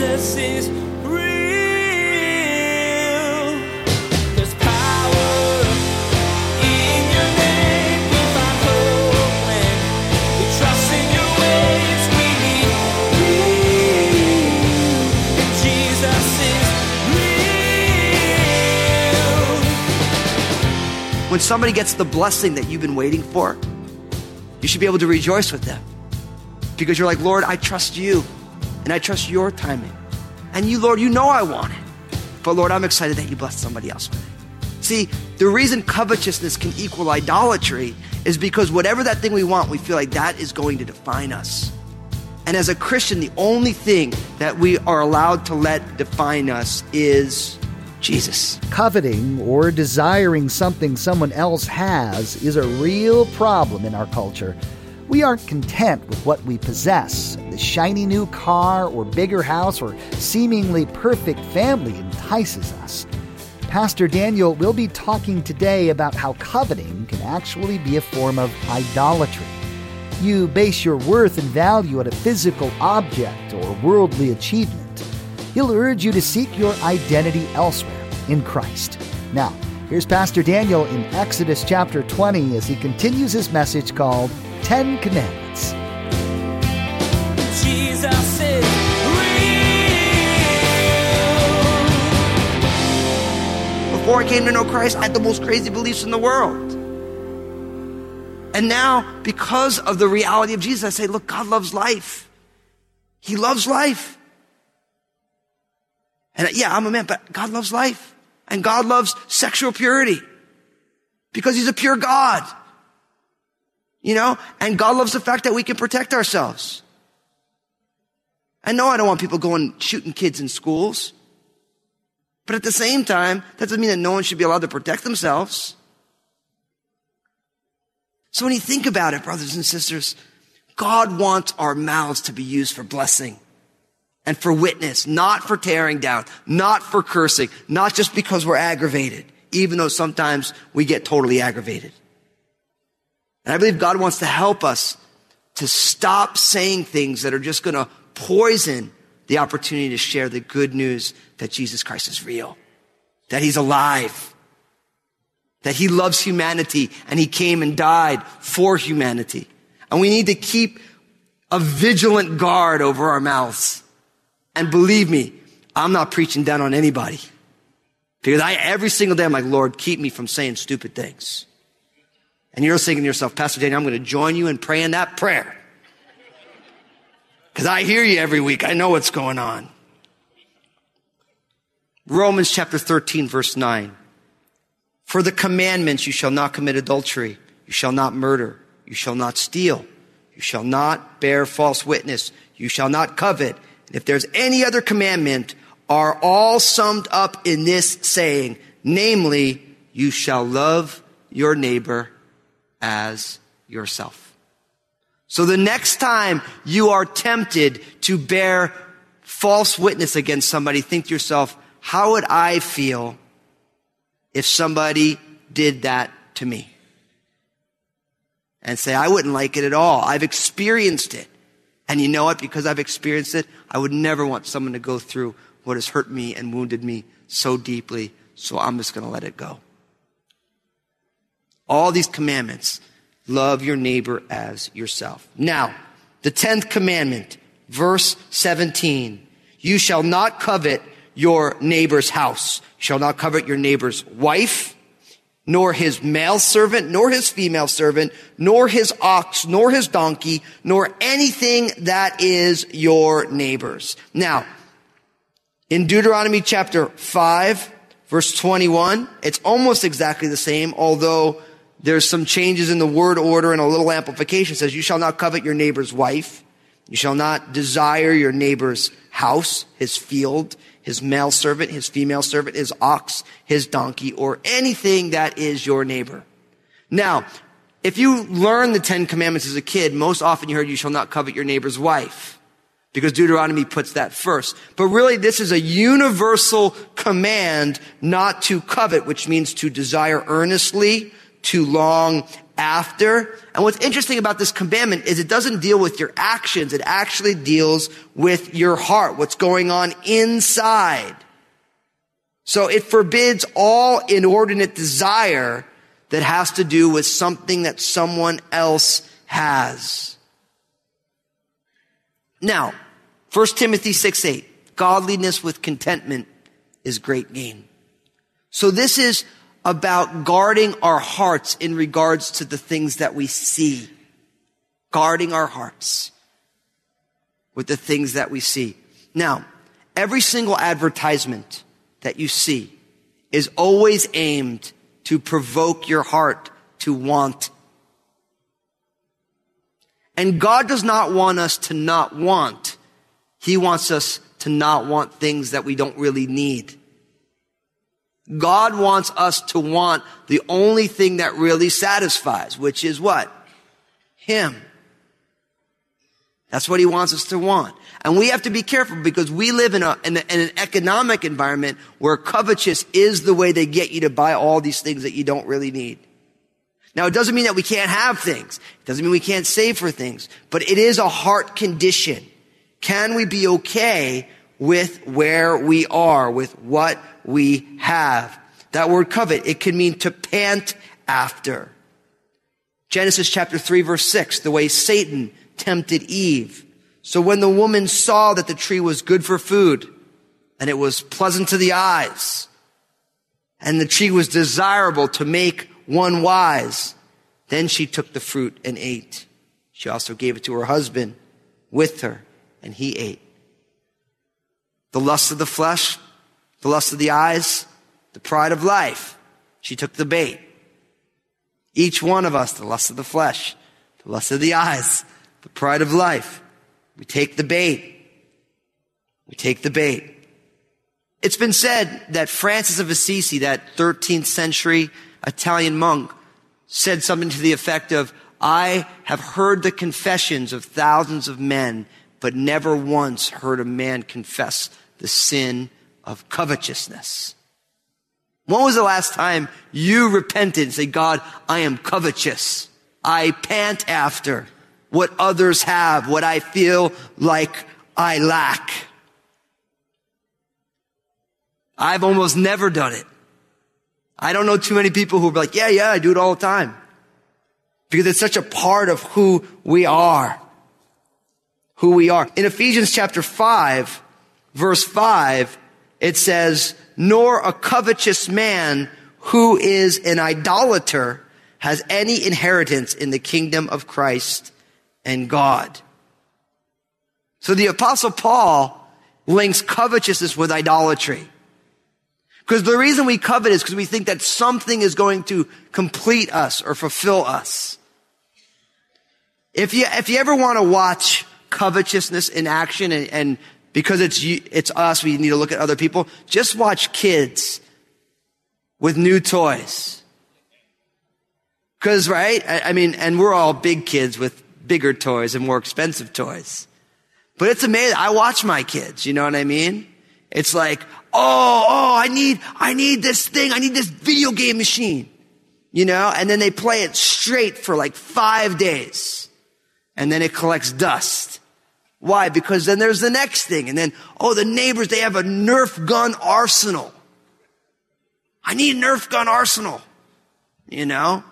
Jesus is. When somebody gets the blessing that you've been waiting for, you should be able to rejoice with them. Because you're like, Lord, I trust you and I trust your timing. And you, Lord, you know I want it. But Lord, I'm excited that you blessed somebody else with it. See, the reason covetousness can equal idolatry is because whatever that thing we want, we feel like that is going to define us. And as a Christian, the only thing that we are allowed to let define us is Jesus. Coveting or desiring something someone else has is a real problem in our culture. We aren't content with what we possess. The shiny new car or bigger house or seemingly perfect family entices us. Pastor Daniel will be talking today about how coveting can actually be a form of idolatry. You base your worth and value on a physical object or worldly achievement. He'll urge you to seek your identity elsewhere in Christ. Now, here's Pastor Daniel in Exodus chapter 20 as he continues his message called Ten Commandments. Jesus is real. Before I came to know Christ, I had the most crazy beliefs in the world. And now, because of the reality of Jesus, I say, look, God loves life. He loves life. And yeah, I'm a man, but God loves life. And God loves sexual purity. Because He's a pure God. You know? And God loves the fact that we can protect ourselves. I know I don't want people going shooting kids in schools. But at the same time, that doesn't mean that no one should be allowed to protect themselves. So when you think about it, brothers and sisters, God wants our mouths to be used for blessing and for witness, not for tearing down, not for cursing, not just because we're aggravated, even though sometimes we get totally aggravated. And I believe God wants to help us to stop saying things that are just going to poison the opportunity to share the good news that Jesus Christ is real, that he's alive, that he loves humanity and he came and died for humanity. And we need to keep a vigilant guard over our mouths. And believe me, I'm not preaching down on anybody. Because I, every single day, I'm like, Lord, keep me from saying stupid things. And you're thinking to yourself, Pastor Daniel, I'm going to join you in praying that prayer. Because I hear you every week. I know what's going on. Romans chapter 13, verse 9. For the commandments, you shall not commit adultery. You shall not murder. You shall not steal. You shall not bear false witness. You shall not covet. And if there's any other commandment, are all summed up in this saying, namely, you shall love your neighbor as yourself. So the next time you are tempted to bear false witness against somebody, think to yourself, how would I feel if somebody did that to me? And say, I wouldn't like it at all. I've experienced it. And you know what? Because I've experienced it, I would never want someone to go through what has hurt me and wounded me so deeply. So I'm just going to let it go. All these commandments, love your neighbor as yourself. Now, the 10th commandment, verse 17. You shall not covet your neighbor's house. You shall not covet your neighbor's wife, nor his male servant, nor his female servant, nor his ox, nor his donkey, nor anything that is your neighbor's. Now, in Deuteronomy chapter 5, verse 21, it's almost exactly the same, although there's some changes in the word order and a little amplification. Says, you shall not covet your neighbor's wife. You shall not desire your neighbor's house, his field, his male servant, his female servant, his ox, his donkey, or anything that is your neighbor. Now, if you learn the Ten Commandments as a kid, most often you heard you shall not covet your neighbor's wife. Because Deuteronomy puts that first. But really, this is a universal command not to covet, which means to desire earnestly, to long after. And what's interesting about this commandment is it doesn't deal with your actions. It actually deals with your heart, what's going on inside. So it forbids all inordinate desire that has to do with something that someone else has. Now, 1 Timothy 6 8, godliness with contentment is great gain. So this is about guarding our hearts in regards to the things that we see. Guarding our hearts with the things that we see. Now, every single advertisement that you see is always aimed to provoke your heart to want. And God does not want us to not want. He wants us to not want things that we don't really need. God wants us to want the only thing that really satisfies, which is what? Him. That's what he wants us to want. And we have to be careful because we live in, a, in, a, in, an economic environment where covetous is the way they get you to buy all these things that you don't really need. Now, it doesn't mean that we can't have things. It doesn't mean we can't save for things, but it is a heart condition. Can we be okay with where we are, with what we have? That word covet, it can mean to pant after. Genesis chapter 3 verse 6, the way Satan tempted Eve. So when the woman saw that the tree was good for food and it was pleasant to the eyes and the tree was desirable to make one wise, then she took the fruit and ate. She also gave it to her husband with her and he ate. The lust of the flesh, the lust of the eyes, the pride of life. She took the bait. Each one of us, the lust of the flesh, the lust of the eyes, the pride of life. We take the bait. We take the bait. It's been said that Francis of Assisi, that 13th century Italian monk, said something to the effect of, I have heard the confessions of thousands of men, but never once heard a man confess the sin of covetousness. When was the last time you repented and said, God, I am covetous. I pant after what others have, what I feel like I lack. I've almost never done it. I don't know too many people who are like, yeah, yeah, I do it all the time. Because it's such a part of who we are. Who we are. In Ephesians chapter 5, verse 5, it says, nor a covetous man who is an idolater has any inheritance in the kingdom of Christ and God. So the apostle Paul links covetousness with idolatry. Because the reason we covet is because we think that something is going to complete us or fulfill us. If you, if you ever want to watch covetousness in action and, and because it's, it's us, we need to look at other people, just watch kids with new toys. Cause, right? I, I mean, and we're all big kids with bigger toys and more expensive toys. But it's amazing. I watch my kids, you know what I mean? It's like, oh, oh, I need, I need this thing. I need this video game machine, you know? And then they play it straight for like five days. And then it collects dust. Why? Because then there's the next thing. And then, oh, the neighbors, they have a Nerf gun arsenal. I need a Nerf gun arsenal, you know?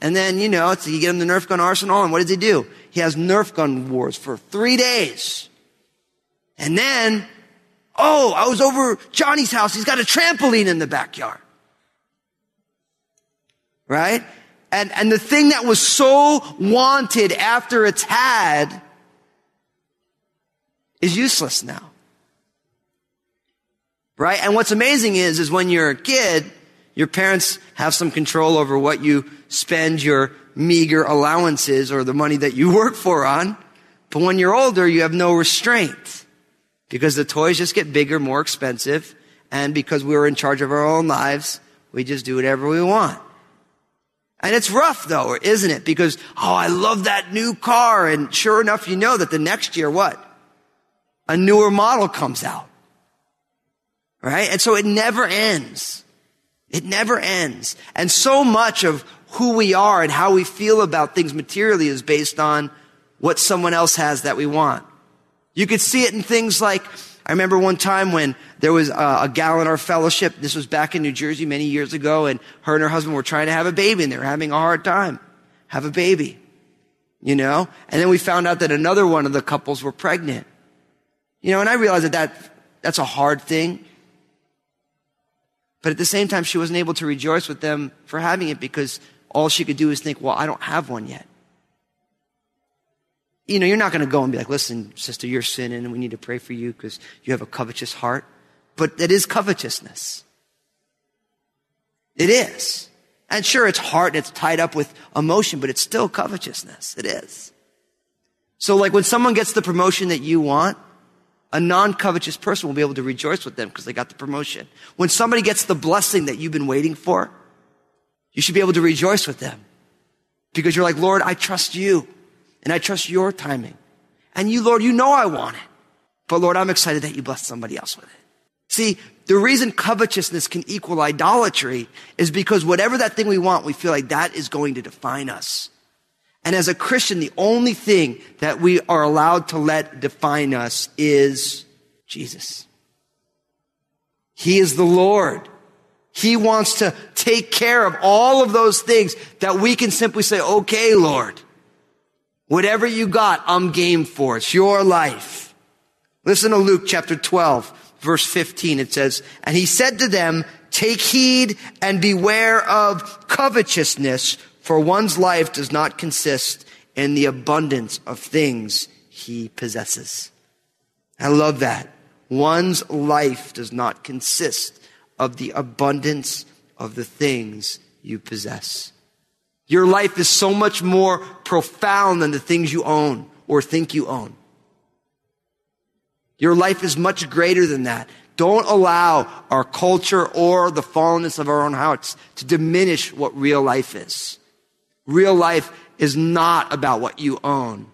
And then, you know, you get him the Nerf gun arsenal, and what does he do? He has Nerf gun wars for three days. And then, oh, I was over Johnny's house. He's got a trampoline in the backyard. Right? And, and the thing that was so wanted after it's had is useless now. Right? And what's amazing is, is when you're a kid, your parents have some control over what you spend your meager allowances or the money that you work for on. But when you're older, you have no restraint because the toys just get bigger, more expensive. And because we were in charge of our own lives, we just do whatever we want. And it's rough though, isn't it? Because, oh, I love that new car. And sure enough, you know that the next year, what? A newer model comes out. Right? And so it never ends. It never ends. And so much of who we are and how we feel about things materially is based on what someone else has that we want. You could see it in things like, I remember one time when there was a, a gal in our fellowship. This was back in New Jersey many years ago, and her and her husband were trying to have a baby, and they were having a hard time. Have a baby. You know? And then we found out that another one of the couples were pregnant. You know, and I realized that, that that's a hard thing. But at the same time, she wasn't able to rejoice with them for having it because all she could do is think, well, I don't have one yet. You know, you're not going to go and be like, listen, sister, you're sinning and we need to pray for you because you have a covetous heart. But it is covetousness. It is. And sure, it's heart and it's tied up with emotion, but it's still covetousness. It is. So like when someone gets the promotion that you want, a non-covetous person will be able to rejoice with them because they got the promotion. When somebody gets the blessing that you've been waiting for, you should be able to rejoice with them because you're like, Lord, I trust you and I trust your timing. And you, Lord, you know I want it. But Lord, I'm excited that you bless somebody else with it. See, the reason covetousness can equal idolatry is because whatever that thing we want, we feel like that is going to define us. And as a Christian, the only thing that we are allowed to let define us is Jesus. He is the Lord. He wants to take care of all of those things that we can simply say, okay, Lord, whatever you got, I'm game for. It's your life. Listen to Luke chapter 12, verse 15. It says, and he said to them, take heed and beware of covetousness for one's life does not consist in the abundance of things he possesses. I love that. One's life does not consist of the abundance of the things you possess. Your life is so much more profound than the things you own or think you own. Your life is much greater than that. Don't allow our culture or the fallenness of our own hearts to diminish what real life is. Real life is not about what you own.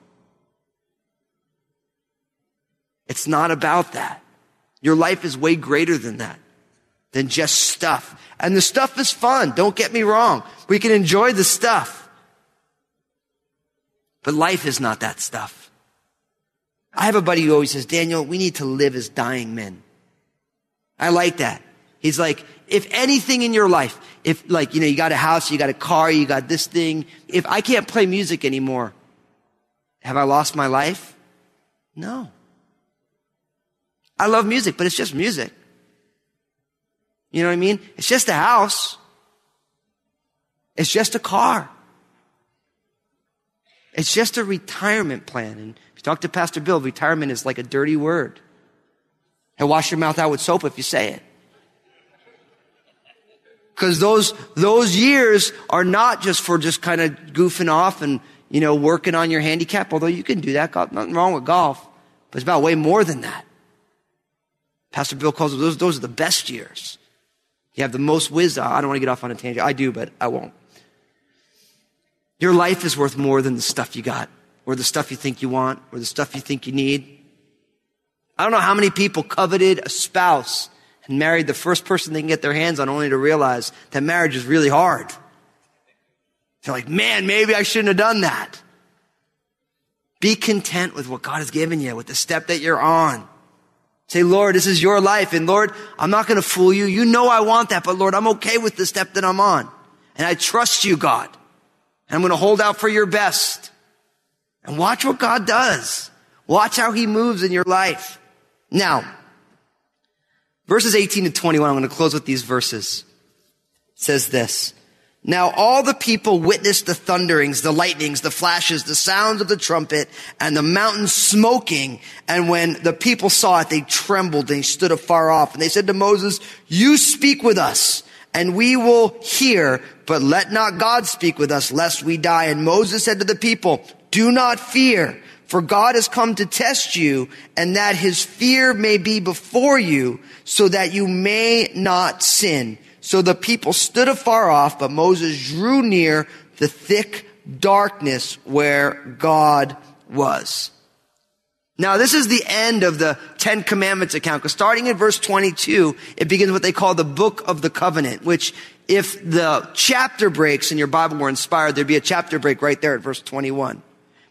It's not about that. Your life is way greater than that, than just stuff. And the stuff is fun. Don't get me wrong. We can enjoy the stuff. But life is not that stuff. I have a buddy who always says, Daniel, we need to live as dying men. I like that. He's like, if anything in your life, if like, you know, you got a house, you got a car, you got this thing, if I can't play music anymore, have I lost my life? No. I love music, but it's just music. You know what I mean? It's just a house. It's just a car. It's just a retirement plan. And if you talk to Pastor Bill, retirement is like a dirty word. He'll wash your mouth out with soap if you say it. Because those, those years are not just for just kind of goofing off and, you know, working on your handicap, although you can do that. Nothing wrong with golf. But it's about way more than that. Pastor Bill calls those, those are the best years. You have the most wisdom. I don't want to get off on a tangent. I do, but I won't. Your life is worth more than the stuff you got, or the stuff you think you want, or the stuff you think you need. I don't know how many people coveted a spouse and married the first person they can get their hands on only to realize that marriage is really hard. They're like, man, maybe I shouldn't have done that. Be content with what God has given you, with the step that you're on. Say, Lord, this is your life. And Lord, I'm not going to fool you. You know I want that, but Lord, I'm okay with the step that I'm on. And I trust you, God. And I'm going to hold out for your best. And watch what God does. Watch how he moves in your life. Now, Verses 18 to 21, I'm going to close with these verses. It says this. Now all the people witnessed the thunderings, the lightnings, the flashes, the sounds of the trumpet, and the mountain smoking. And when the people saw it, they trembled and stood afar off. And they said to Moses, you speak with us and we will hear, but let not God speak with us lest we die. And Moses said to the people, do not fear. For God has come to test you and that his fear may be before you so that you may not sin. So the people stood afar off, but Moses drew near the thick darkness where God was. Now, this is the end of the Ten Commandments account, because starting in verse 22, it begins what they call the Book of the Covenant, which if the chapter breaks in your Bible were inspired, there'd be a chapter break right there at verse 21.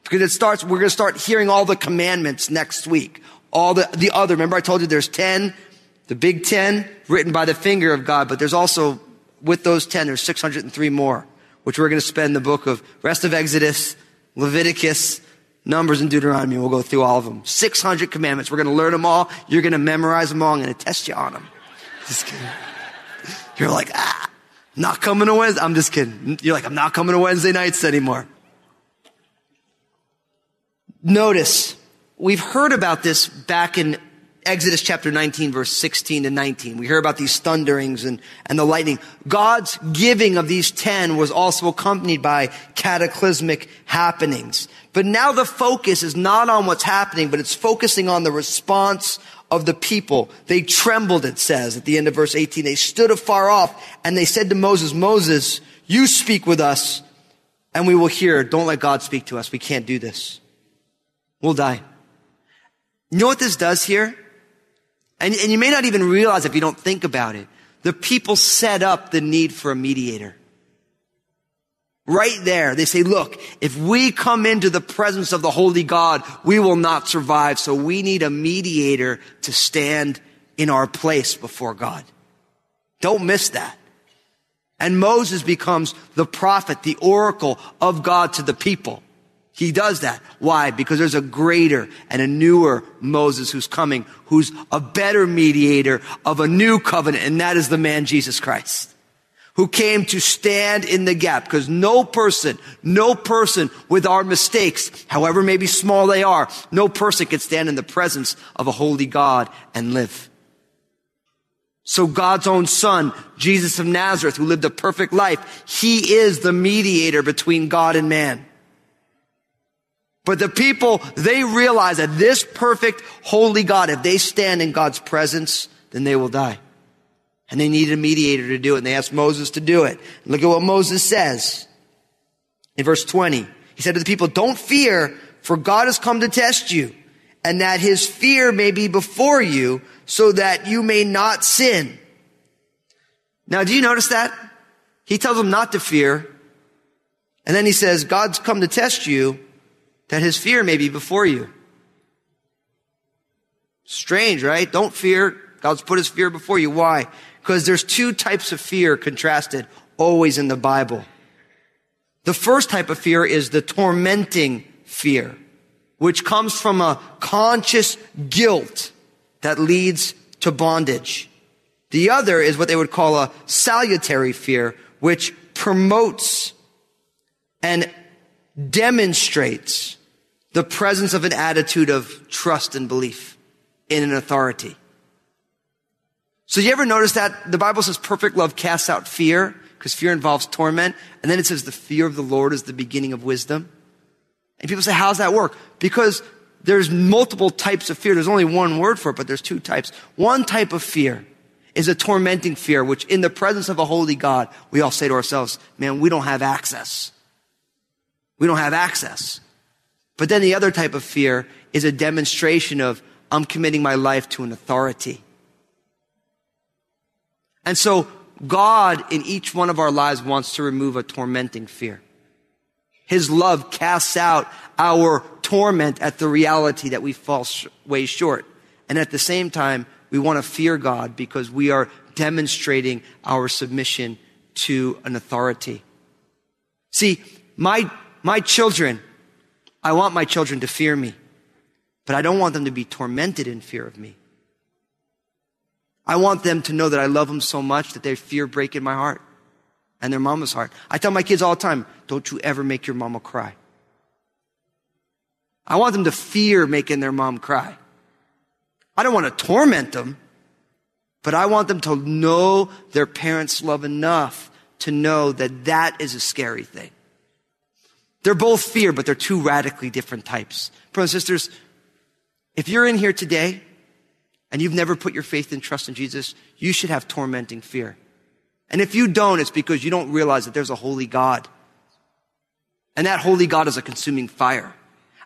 Because it starts, we're going to start hearing all the commandments next week. All the, the other, remember I told you there's 10, the big 10 written by the finger of God, but there's also, with those 10, there's 603 more, which we're going to spend the book of rest of Exodus, Leviticus, Numbers and Deuteronomy. We'll go through all of them. 600 commandments. We're going to learn them all. You're going to memorize them all. And I'm going to test you on them. Just kidding. You're like, ah, not coming to Wednesday. I'm just kidding. You're like, I'm not coming to Wednesday nights anymore. Notice, we've heard about this back in Exodus chapter 19 verse 16 to 19. We hear about these thunderings and, and the lightning. God's giving of these 10 was also accompanied by cataclysmic happenings. But now the focus is not on what's happening, but it's focusing on the response of the people. They trembled, it says at the end of verse 18. They stood afar off and they said to Moses, Moses, you speak with us and we will hear. Don't let God speak to us. We can't do this. We'll die. You know what this does here? And, and you may not even realize if you don't think about it. The people set up the need for a mediator. Right there, they say, look, if we come into the presence of the holy God, we will not survive. So we need a mediator to stand in our place before God. Don't miss that. And Moses becomes the prophet, the oracle of God to the people. He does that. Why? Because there's a greater and a newer Moses who's coming, who's a better mediator of a new covenant, and that is the man Jesus Christ, who came to stand in the gap. Because no person, no person with our mistakes, however maybe small they are, no person can stand in the presence of a holy God and live. So God's own son, Jesus of Nazareth, who lived a perfect life, he is the mediator between God and man. But the people, they realize that this perfect, holy God, if they stand in God's presence, then they will die. And they needed a mediator to do it. And they asked Moses to do it. Look at what Moses says in verse 20. He said to the people, don't fear, for God has come to test you and that his fear may be before you so that you may not sin. Now, do you notice that? He tells them not to fear. And then he says, God's come to test you that his fear may be before you. Strange, right? Don't fear. God's put his fear before you. Why? Because there's two types of fear contrasted always in the Bible. The first type of fear is the tormenting fear, which comes from a conscious guilt that leads to bondage. The other is what they would call a salutary fear, which promotes and demonstrates the presence of an attitude of trust and belief in an authority. So you ever notice that the Bible says perfect love casts out fear because fear involves torment. And then it says the fear of the Lord is the beginning of wisdom. And people say, how's that work? Because there's multiple types of fear. There's only one word for it, but there's two types. One type of fear is a tormenting fear, which in the presence of a holy God, we all say to ourselves, man, we don't have access. We don't have access. But then the other type of fear is a demonstration of I'm committing my life to an authority. And so God in each one of our lives wants to remove a tormenting fear. His love casts out our torment at the reality that we fall sh- way short. And at the same time, we want to fear God because we are demonstrating our submission to an authority. See, my, my children I want my children to fear me, but I don't want them to be tormented in fear of me. I want them to know that I love them so much that they fear breaking my heart and their mama's heart. I tell my kids all the time, don't you ever make your mama cry. I want them to fear making their mom cry. I don't want to torment them, but I want them to know their parents' love enough to know that that is a scary thing. They're both fear, but they're two radically different types. Brothers and sisters, if you're in here today and you've never put your faith and trust in Jesus, you should have tormenting fear. And if you don't, it's because you don't realize that there's a holy God. And that holy God is a consuming fire.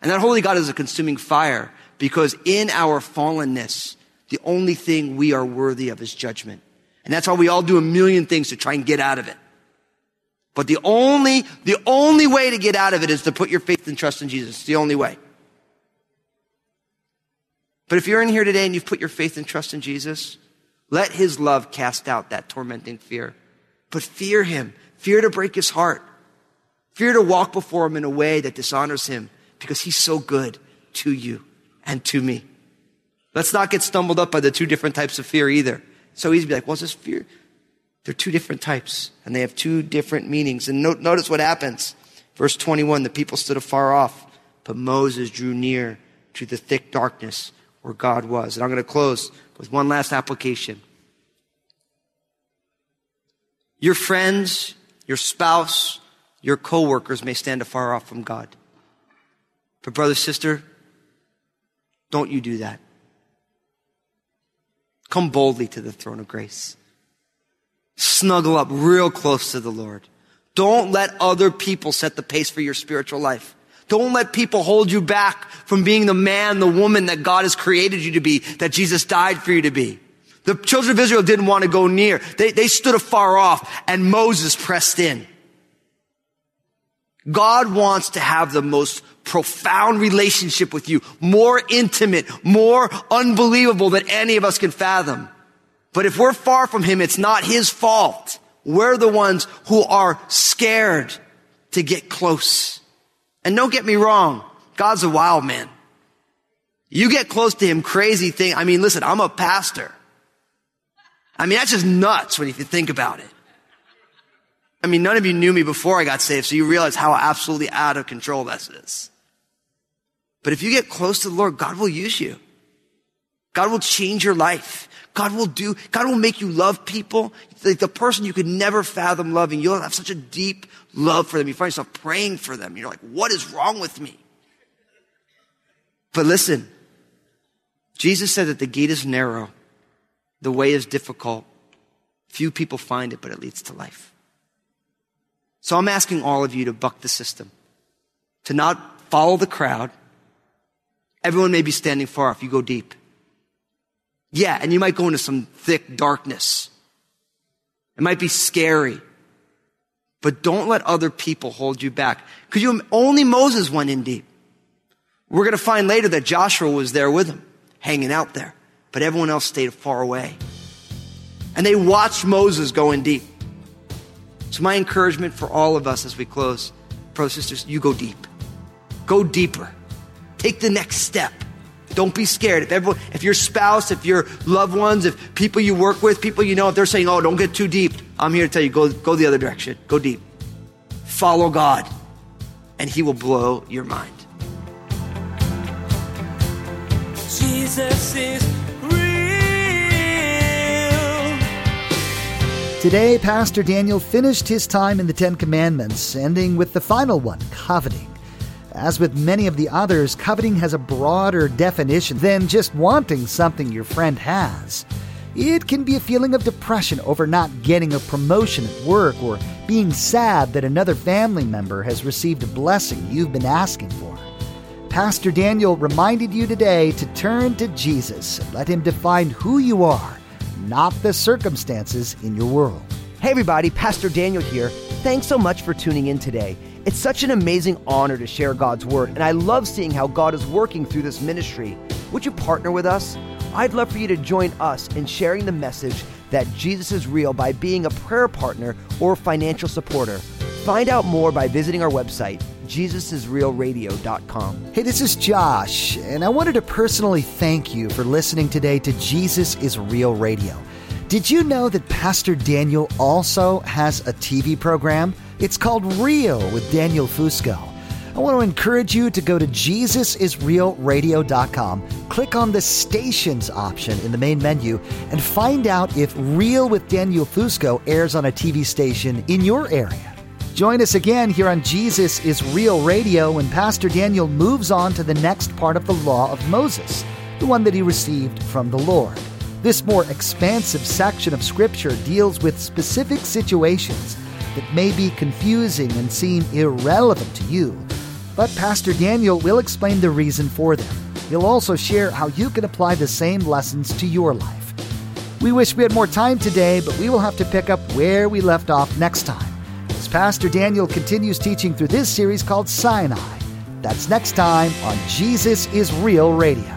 And that holy God is a consuming fire because in our fallenness, the only thing we are worthy of is judgment. And that's why we all do a million things to try and get out of it. But the only, the only way to get out of it is to put your faith and trust in Jesus. It's the only way. But if you're in here today and you've put your faith and trust in Jesus, let his love cast out that tormenting fear. But fear him. Fear to break his heart. Fear to walk before him in a way that dishonors him because he's so good to you and to me. Let's not get stumbled up by the two different types of fear either. So easy to be like, what's this fear? They're two different types and they have two different meanings. And note, notice what happens. Verse 21, the people stood afar off, but Moses drew near to the thick darkness where God was. And I'm going to close with one last application. Your friends, your spouse, your coworkers may stand afar off from God. But brother, sister, don't you do that. Come boldly to the throne of grace. Snuggle up real close to the Lord. Don't let other people set the pace for your spiritual life. Don't let people hold you back from being the man, the woman that God has created you to be, that Jesus died for you to be. The children of Israel didn't want to go near. They, they stood afar off and Moses pressed in. God wants to have the most profound relationship with you, more intimate, more unbelievable than any of us can fathom. But if we're far from Him, it's not His fault. We're the ones who are scared to get close. And don't get me wrong, God's a wild man. You get close to Him, crazy thing. I mean, listen, I'm a pastor. I mean, that's just nuts when you think about it. I mean, none of you knew me before I got saved, so you realize how absolutely out of control this is. But if you get close to the Lord, God will use you. God will change your life. God will do, God will make you love people. Like the person you could never fathom loving, you'll have such a deep love for them. You find yourself praying for them. You're like, what is wrong with me? But listen, Jesus said that the gate is narrow, the way is difficult. Few people find it, but it leads to life. So I'm asking all of you to buck the system, to not follow the crowd. Everyone may be standing far off. You go deep. Yeah, and you might go into some thick darkness. It might be scary. But don't let other people hold you back. Because you, only Moses went in deep. We're going to find later that Joshua was there with him, hanging out there. But everyone else stayed far away. And they watched Moses go in deep. So my encouragement for all of us as we close, and sisters, you go deep. Go deeper. Take the next step. Don't be scared. If everyone, if your spouse, if your loved ones, if people you work with, people you know, if they're saying, "Oh, don't get too deep," I'm here to tell you, go go the other direction. Go deep. Follow God, and He will blow your mind. Jesus is real. Today, Pastor Daniel finished his time in the Ten Commandments, ending with the final one coveting. As with many of the others, coveting has a broader definition than just wanting something your friend has. It can be a feeling of depression over not getting a promotion at work or being sad that another family member has received a blessing you've been asking for. Pastor Daniel reminded you today to turn to Jesus and let him define who you are, not the circumstances in your world. Hey, everybody, Pastor Daniel here. Thanks so much for tuning in today. It's such an amazing honor to share God's Word, and I love seeing how God is working through this ministry. Would you partner with us? I'd love for you to join us in sharing the message that Jesus is real by being a prayer partner or financial supporter. Find out more by visiting our website, jesusisrealradio.com. Hey, this is Josh, and I wanted to personally thank you for listening today to Jesus is Real Radio. Did you know that Pastor Daniel also has a TV program? It's called Real with Daniel Fusco. I want to encourage you to go to JesusIsRealRadio.com, click on the stations option in the main menu, and find out if Real with Daniel Fusco airs on a TV station in your area. Join us again here on Jesus is Real Radio when Pastor Daniel moves on to the next part of the Law of Moses, the one that he received from the Lord. This more expansive section of Scripture deals with specific situations that may be confusing and seem irrelevant to you, but Pastor Daniel will explain the reason for them. He'll also share how you can apply the same lessons to your life. We wish we had more time today, but we will have to pick up where we left off next time as Pastor Daniel continues teaching through this series called Sinai. That's next time on Jesus is Real Radio.